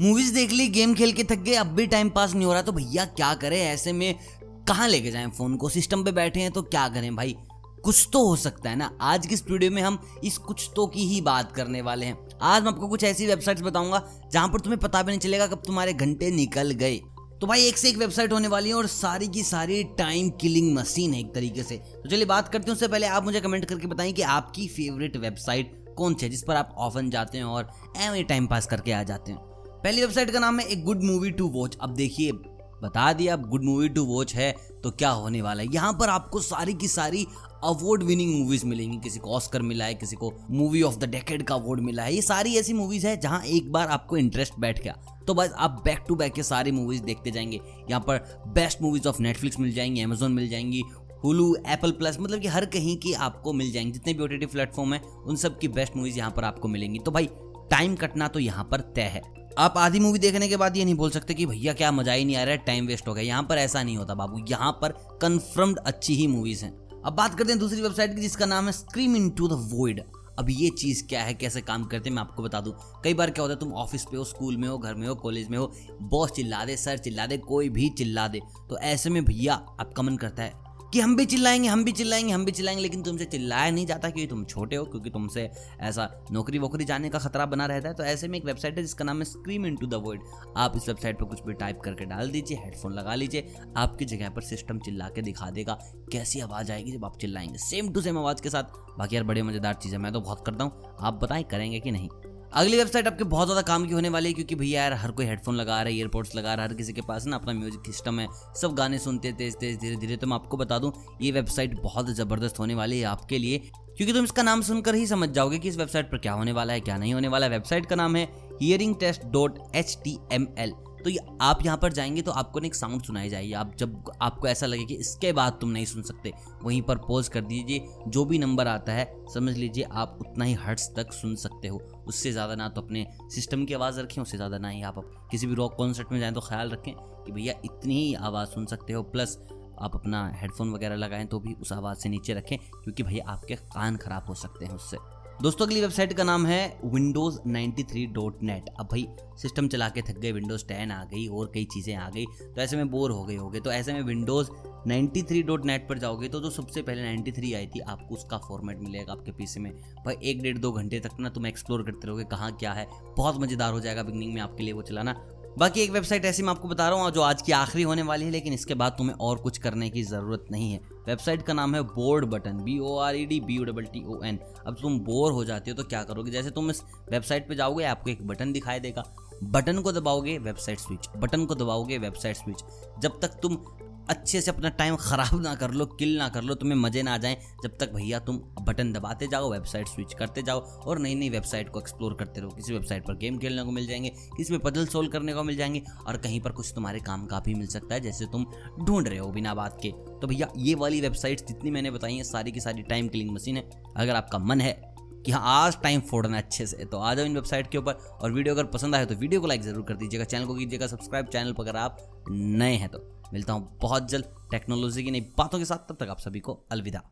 Movies देख ली game खेल के थक गए, अब भी टाइम पास नहीं हो रहा तो भैया क्या करें? ऐसे में कहाँ लेके जाएँ फ़ोन को? सिस्टम पे बैठे हैं तो क्या करें भाई? कुछ तो हो सकता है ना? आज की इस वीडियो में हम इस कुछ तो की ही बात करने वाले हैं। आज मैं आपको कुछ ऐसी वेबसाइट्स बताऊँगा, जहाँ पर तुम्हें पता भी नहीं चलेगा कब तुम्हारे घंटे निकल गए। तो भाई, एक से एक वेबसाइट होने वाली है और सारी की सारी टाइम किलिंग मशीन है एक तरीके से। तो चलिए बात करते हैं, उससे पहले आप मुझे कमेंट करके बताएँ कि आपकी फेवरेट वेबसाइट कौन सी है, जिस पर आप ऑफन जाते हैं और एम टाइम पास करके आ जाते हैं। पहली वेबसाइट का नाम है एक गुड मूवी टू वॉच अब देखिए, बता दिया, अब गुड मूवी टू वॉच है तो क्या होने वाला है? यहाँ पर आपको सारी की सारी अवार्ड विनिंग मूवीज़ मिलेंगी। किसी को ऑस्कर मिला है, किसी को मूवी ऑफ़ द डेकेड का अवार्ड मिला है। ये सारी ऐसी मूवीज़ है जहाँ एक बार आपको इंटरेस्ट बैठ गया। तो बस आप बैक टू बैक ये सारी मूवीज़ देखते जाएँगे। यहाँ पर बेस्ट मूवीज़ ऑफ़ नेटफ्लिक्स मिल जाएँगी अमेजोन मिल जाएँगी हुलू एप्पल प्लस मतलब कि हर कहीं की आपको मिल जाएँगी। जितने भी ओ प्लेटफॉर्म है, उन सब की बेस्ट मूवीज़ यहाँ पर आपको मिलेंगी। तो भाई टाइम कटना तो यहाँ पर तय है। आप आधी मूवी देखने के बाद ये नहीं बोल सकते कि भैया क्या मज़ा ही नहीं आ रहा है टाइम वेस्ट हो गया। यहाँ पर ऐसा नहीं होता बाबू, यहाँ पर कंफर्म्ड अच्छी ही मूवीज़ हैं। अब बात करते हैं दूसरी वेबसाइट की, जिसका नाम है scream into the void अब ये चीज़ क्या है, कैसे काम करते हैं, मैं आपको बता दूँ। कई बार क्या होता है, तुम ऑफ़िस पे हो स्कूल में हो, घर में हो कॉलेज में हो बॉस चिल्ला दे सर चिल्ला दे, कोई भी चिल्ला दे। तो ऐसे में भैया आपका मन करता है कि हम भी चिल्लाएँगे, हम भी चिल्लाएँगे, हम भी चिल्लाएँगे, लेकिन तुमसे चिल्लाया नहीं जाता क्योंकि तुम छोटे हो, क्योंकि तुमसे ऐसा नौकरी वोकरी जाने का खतरा बना रहता है। तो ऐसे में एक वेबसाइट है जिसका नाम है scream into the world आप इस वेबसाइट पर कुछ भी टाइप करके डाल दीजिए, हेडफोन लगा लीजिए, आपकी जगह पर सिस्टम चिल्ला के दिखा देगा, कैसी आवाज़ आएगी जब आप चिल्लाएँगे। सेम टू सेम आवाज़ के साथ। बाकी यार बड़े मज़ेदार चीज़ें मैं तो बहुत करता हूँ। आप बताएँ, करेंगे कि नहीं? अगली वेबसाइट आपके बहुत ज़्यादा काम की होने वाली है, क्योंकि भैया यार, हर कोई हेडफोन लगा रहा है ईयरपोर्ट्स लगा रहा है, हर किसी के पास ना अपना म्यूज़िक सिस्टम है। सब गाने सुनते हैं तेज तेज, धीरे धीरे। तो मैं आपको बता दूँ, ये वेबसाइट बहुत ज़बरदस्त होने वाली है आपके लिए, क्योंकि तुम इसका नाम सुनकर ही समझ जाओगे कि इस वेबसाइट पर क्या होने वाला है, क्या नहीं होने वाला। है वेबसाइट का नाम है hearing test dot H T M L तो ये आप यहाँ पर जाएँगे तो आपको ना एक साउंड सुनाई जाएगी। आप जब आपको ऐसा लगे कि इसके बाद तुम नहीं सुन सकते, वहीं पर पॉज कर दीजिए। जो भी नंबर आता है, समझ लीजिए आप उतना ही हर्ट्स तक सुन सकते हो। उससे ज़्यादा ना तो अपने सिस्टम की आवाज़ रखें, उससे ज़्यादा ना ही आप किसी भी रॉक कॉन्सर्ट में जाएँ तो ख्याल रखें कि भैया इतनी ही आवाज़ सुन सकते हो। प्लस आप अपना हेडफोन वगैरह लगाएँ तो भी उस आवाज़ से नीचे रखें, क्योंकि भैया आपके कान ख़राब हो सकते हैं उससे। दोस्तों, अगली वेबसाइट का नाम है विंडोज़ 93.net अब भाई सिस्टम चला के थक गए विंडोज़ 10 आ गई, और कई चीज़ें आ गई तो ऐसे में बोर हो गए होगे। तो ऐसे में विंडोज़ 93.net पर जाओगे तो जो सबसे पहले 93 आई थी, आपको उसका फॉर्मेट मिलेगा आपके पीसी में। भाई, एक डेढ़ दो घंटे तक ना तुम एक्सप्लोर करते रहोगे कहाँ क्या है। बहुत मज़ेदार हो जाएगा बिगनिंग में आपके लिए वो चलाना। बाकी एक वेबसाइट ऐसी मैं आपको बता रहा हूँ, जो आज की आखिरी होने वाली है, लेकिन इसके बाद तुम्हें और कुछ करने की ज़रूरत नहीं है। वेबसाइट का नाम है bored button B O R E D B O double T O N अब तुम बोर हो जाते हो तो क्या करोगे? जैसे तुम इस वेबसाइट पे जाओगे, आपको एक बटन दिखाई देगा। बटन को दबाओगे, वेबसाइट स्विच। बटन को दबाओगे, वेबसाइट स्विच। जब तक तुम अच्छे से अपना टाइम ख़राब ना कर लो किल ना कर लो, तुम्हें मज़े ना आ जाए। जब तक भैया तुम बटन दबाते जाओ वेबसाइट स्विच करते जाओ और नई नई वेबसाइट को एक्सप्लोर करते रहो। किसी वेबसाइट पर गेम खेलने को मिल जाएँगे, किसी पे पजल सोल्व करने को मिल जाएँगे और कहीं पर कुछ तुम्हारे काम का भी मिल सकता है, जैसे तुम ढूंढ रहे हो बिना बात के। तो भैया, ये वाली वेबसाइट्स जितनी मैंने बताई हैं, सारी की सारी टाइम किलिंग मशीन है। अगर आपका मन है कि हाँ आज टाइम फोड़ना अच्छे से। तो आ जाओ इन वेबसाइट के ऊपर और वीडियो अगर पसंद आए तो वीडियो को लाइक ज़रूर कर दीजिएगा। चैनल को कीजिएगा सब्सक्राइब चैनल पर अगर आप नए हैं तो। मिलता हूँ बहुत जल्द टेक्नोलॉजी की नई बातों के साथ। तब तक आप सभी को अलविदा।